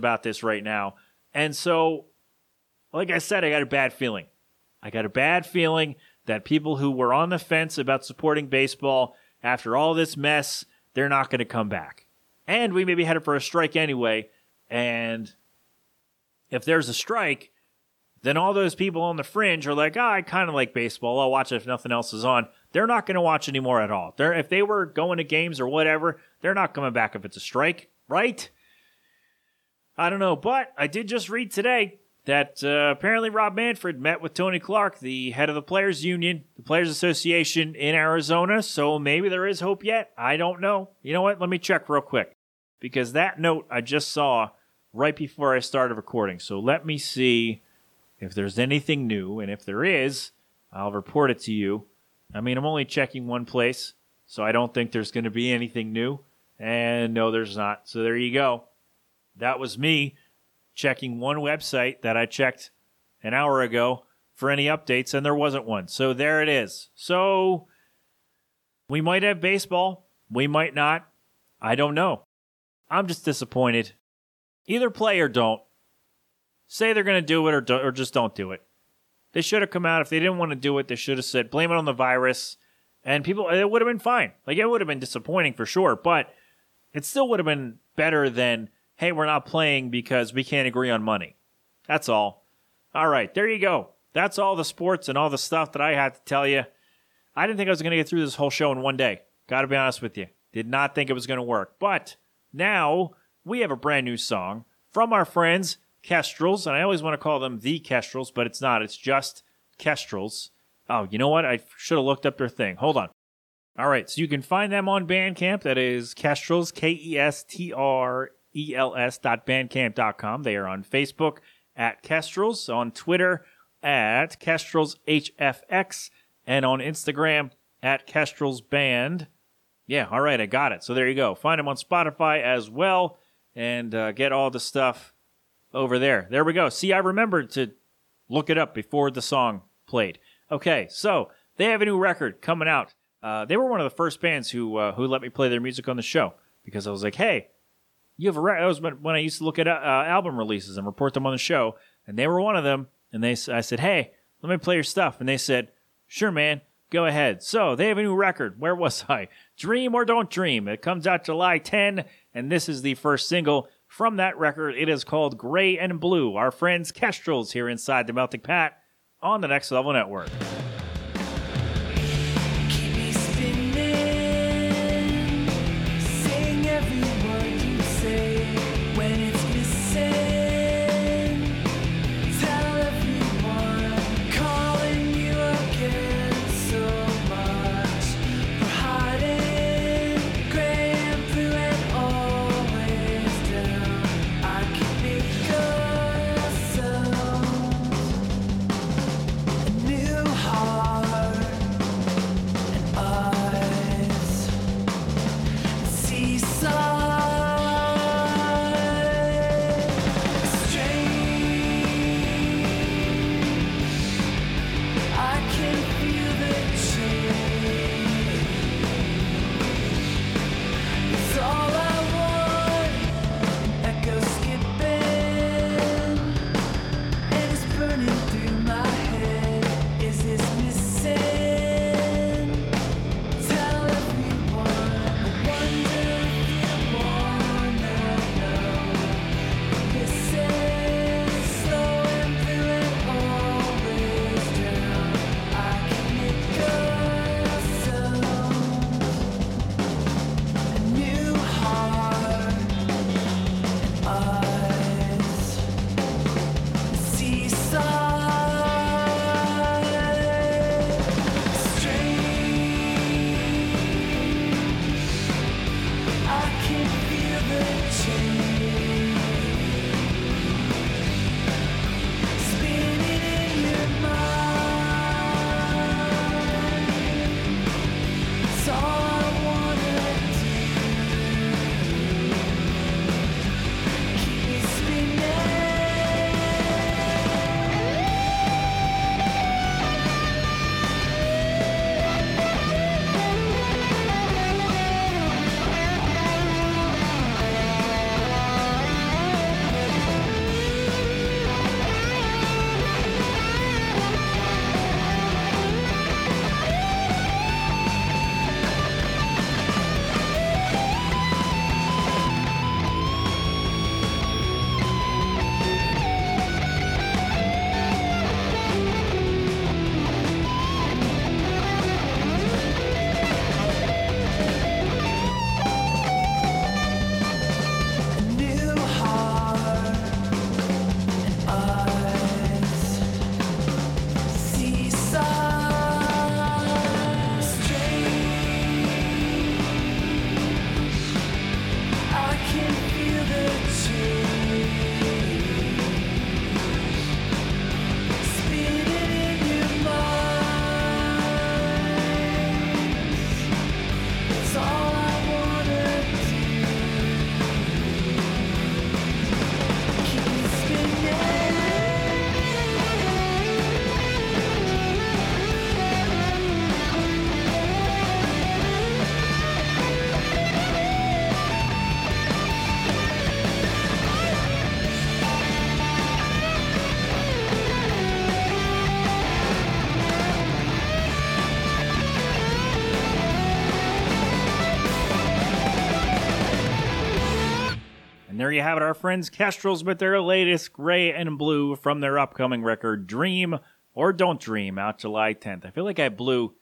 about this right now. And so, like I said, I got a bad feeling. I got a bad feeling that people who were on the fence about supporting baseball after all this mess, they're not going to come back. And we may be headed for a strike anyway. And if there's a strike, then all those people on the fringe are like, oh, I kind of like baseball. I'll watch it if nothing else is on. They're not going to watch anymore at all. They're, if they were going to games or whatever, they're not coming back if it's a strike, right? I don't know. But I did just read today that uh, apparently Rob Manfred met with Tony Clark, the head of the Players Union, the Players Association in Arizona. So maybe there is hope yet. I don't know. You know what? Let me check real quick because that note I just saw right before I started recording. So let me see if there's anything new. And if there is, I'll report it to you. I mean, I'm only checking one place, so I don't think there's going to be anything new. And no, there's not. So there you go. That was me checking one website that I checked an hour ago for any updates, and there wasn't one. So there it is. So we might have baseball. We might not. I don't know. I'm just disappointed. Either play or don't. Say they're going to do it or, do, or just don't do it. They should have come out. If they didn't want to do it, they should have said, blame it on the virus. And people, it would have been fine. Like, it would have been disappointing for sure, but it still would have been better than, hey, we're not playing because we can't agree on money. That's all. All right, there you go. That's all the sports and all the stuff that I had to tell you. I didn't think I was going to get through this whole show in one day. Got to be honest with you. Did not think it was going to work. But now we have a brand new song from our friends Kestrels, and I always want to call them the Kestrels, but it's not. It's just Kestrels. Oh, you know what? I should have looked up their thing. Hold on. All right, so you can find them on Bandcamp. That is Kestrels, K E S T R E L S dot bandcamp.com. They are on Facebook at Kestrels, on Twitter at Kestrels HFX, and on Instagram at Kestrels Band. Yeah, all right, I got it. So there you go. Find them on Spotify as well and uh, get all the stuff over there. There we go. See, I remembered to look it up before the song played. Okay, so they have a new record coming out. Uh, they were one of the first bands who uh, who let me play their music on the show because I was like, hey, you have a record. That was when I used to look at uh, album releases and report them on the show, and they were one of them. And they, I said, hey, let me play your stuff, and they said, sure, man. Go ahead. So they have a new record. Where was [LAUGHS] I? Dream or Don't Dream. It comes out July 10, and this is the first single from that record. It is called Gray and Blue. Our friends Kestrels here inside the Melting Pat on the Next Level Network. There you have it, our friends Kestrels with their latest Gray and Blue from their upcoming record, Dream or Don't Dream, out July 10th. I feel like I blew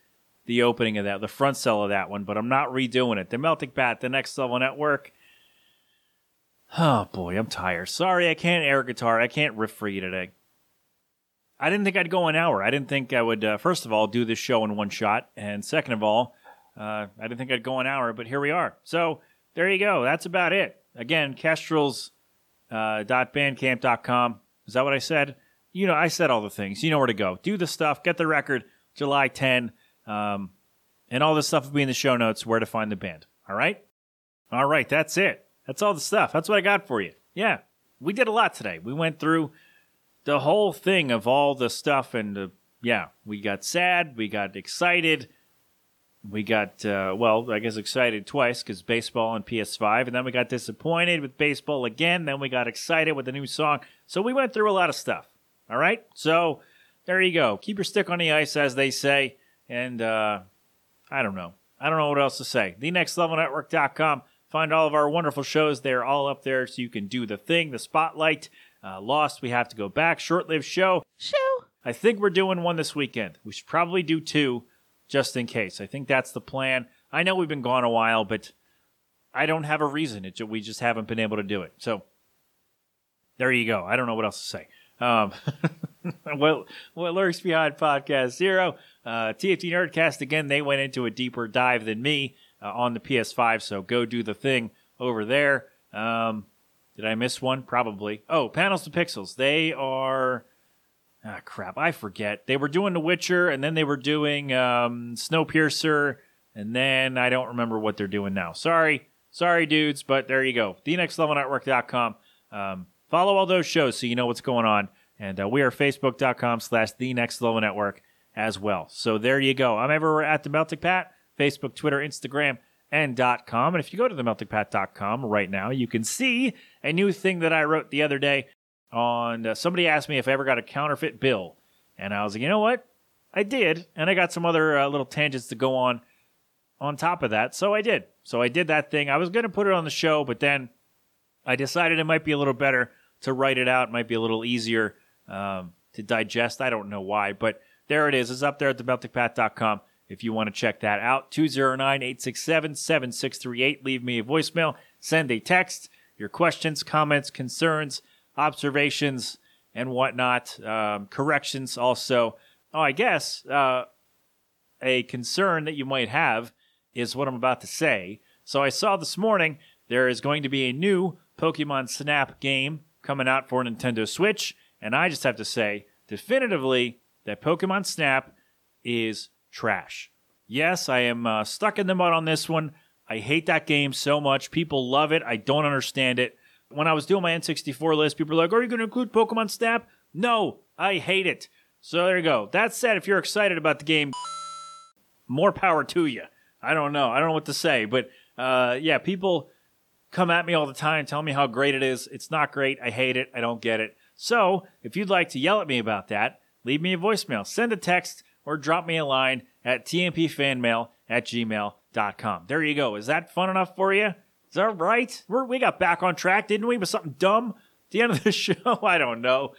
the opening of that, the front cell of that one, but I'm not redoing it. The Melting Pat, the Next Level Network. Oh boy, I'm tired. Sorry, I can't air guitar. I can't riff for you today. I didn't think I'd go an hour. I didn't think I would, uh, first of all, do this show in one shot. And second of all, uh, I didn't think I'd go an hour, but here we are. So there you go. That's about it. Again, Kestrels uh. Is that what I said? You know, I said all the things. You know where to go. Do the stuff. Get the record. July 10. Um, and all this stuff will be in the show notes where to find the band. All right? All right. That's it. That's all the stuff. That's what I got for you. Yeah. We did a lot today. We went through the whole thing of all the stuff and the, yeah, we got sad. We got excited. We got, uh, well, I guess excited twice because baseball and PS5. And then we got disappointed with baseball again. Then we got excited with the new song. So we went through a lot of stuff. All right. So there you go. Keep your stick on the ice, as they say. And uh, I don't know. I don't know what else to say. TheNextLevelNetwork.com. Find all of our wonderful shows. They're all up there so you can do the thing, the spotlight. Uh, Lost, we have to go back. Short lived show. Show. I think we're doing one this weekend. We should probably do two just in case. I think that's the plan. I know we've been gone a while, but I don't have a reason. It, we just haven't been able to do it. So there you go. I don't know what else to say. Um, [LAUGHS] what, what lurks behind podcast zero? Uh, TFT Nerdcast again. They went into a deeper dive than me uh, on the PS5. So go do the thing over there. Um, did I miss one? Probably. Oh, panels to pixels. They are. Ah, crap. I forget. They were doing The Witcher, and then they were doing um, Snowpiercer, and then I don't remember what they're doing now. Sorry. Sorry, dudes, but there you go. TheNextLevelNetwork.com. Um, follow all those shows so you know what's going on. And uh, we are Facebook.com slash The Next Level Network as well. So there you go. I'm everywhere at The Melting Pat, Facebook, Twitter, Instagram, and .com. And if you go to themeltingpat.com right now, you can see a new thing that I wrote the other day on uh, somebody asked me if I ever got a counterfeit bill. And I was like, you know what? I did. And I got some other uh, little tangents to go on on top of that. So I did. So I did that thing. I was going to put it on the show, but then I decided it might be a little better to write it out. It might be a little easier um, to digest. I don't know why, but there it is. It's up there at themeltingpat.com if you want to check that out. 209 867 7638. Leave me a voicemail, send a text, your questions, comments, concerns, observations, and whatnot. Um, corrections also. Oh, I guess uh, a concern that you might have is what I'm about to say. So I saw this morning there is going to be a new Pokemon Snap game coming out for Nintendo Switch, and I just have to say definitively that Pokemon Snap is trash. Yes, I am uh, stuck in the mud on this one. I hate that game so much. People love it. I don't understand it. When I was doing my N64 list, people were like, Are you going to include Pokemon Snap? No, I hate it. So there you go. That said, if you're excited about the game, more power to you. I don't know. I don't know what to say. But uh, yeah, people come at me all the time, tell me how great it is. It's not great. I hate it. I don't get it. So if you'd like to yell at me about that, leave me a voicemail, send a text, or drop me a line at tmpfanmail at gmail.com. There you go. Is that fun enough for you? Is that right? We're, we got back on track, didn't we? With something dumb? At the end of the [LAUGHS] show? I don't know.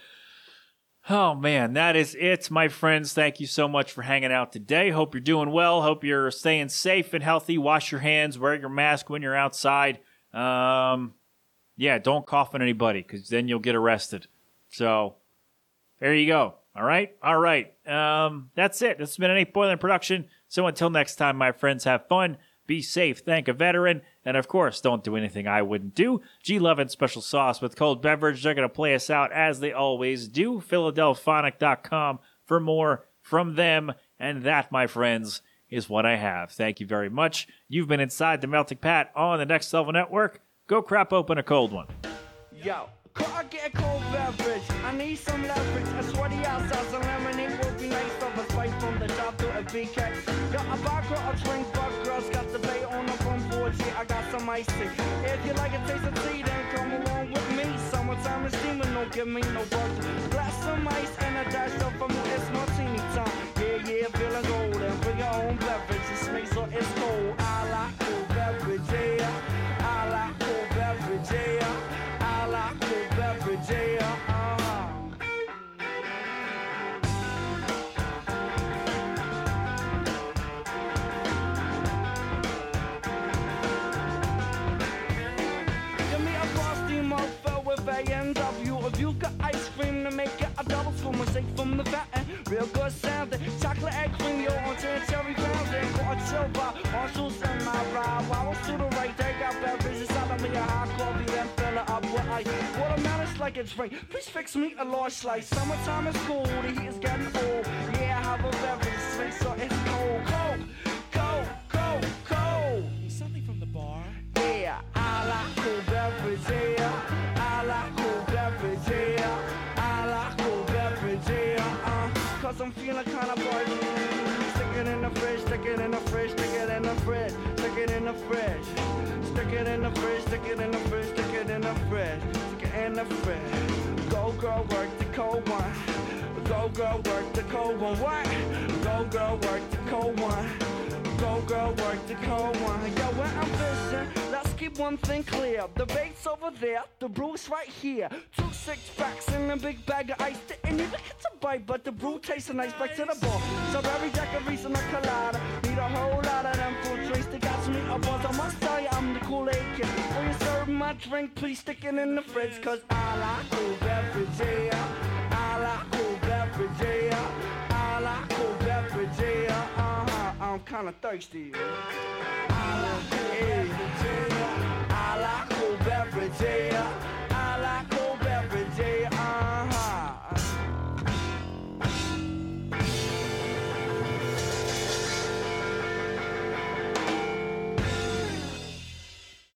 Oh man, that is it, my friends. Thank you so much for hanging out today. Hope you're doing well. Hope you're staying safe and healthy. Wash your hands, wear your mask when you're outside. Um, yeah, don't cough on anybody because then you'll get arrested. So there you go. All right, all right. Um, that's it. This has been an Eight Boiling production. So until next time, my friends, have fun, be safe, thank a veteran, and of course, don't do anything I wouldn't do. G Love and Special Sauce with cold beverage. They're going to play us out as they always do. Philadelphonic.com for more from them. And that, my friends, is what I have. Thank you very much. You've been inside the Melting Pat on the Next Level Network. Go crap open a cold one. Yo, could I get a cold beverage? I need some leverage. A sweaty some lemonade be nice. Top to a big. Got a vodka, a drink, but girls got the bay on the front porch. Yeah, I got some ice tea. If you like a taste of tea, then come along with me. Summertime is steaming, don't give me no butter. Glass some ice and a dash It's rain. Please fix me a large slice. Summertime is cool, the heat is getting old. Yeah, I have a beverage, sweet, so it's cold, cold, cold, cold, cold. Something from the bar. Yeah, I like cold beverage, yeah. I like cold beverage, yeah. I like cold beverage, yeah. Uh, cause I'm feeling kinda buzzing. Stick it in the fridge, stick it in the fridge, stick it in the fridge, stick it in the fridge. Stick it in the fridge, stick it in the Go girl, work the cold one. Go girl, work the cold one. What? Go girl, work the cold one. Go girl, work the cold one. Yo, when I'm fishing, let's keep one thing clear. The bait's over there, the brew's right here. Two six packs and a big bag of ice. Didn't even get to bite, but the brew tastes nice. Back to the ball. So every jack of reason a colada. Need a whole lot of them fruit drinks that got me up buzz. I must tell you, I'm the Kool-Aid kid my drink, please stick it in the fridge, cause I like cold beverages. yeah. I like cold beverages. yeah. I like cold beverages. yeah. Uh-huh, I'm kinda thirsty. I like cool beverage, yeah. I like cold beverages. yeah.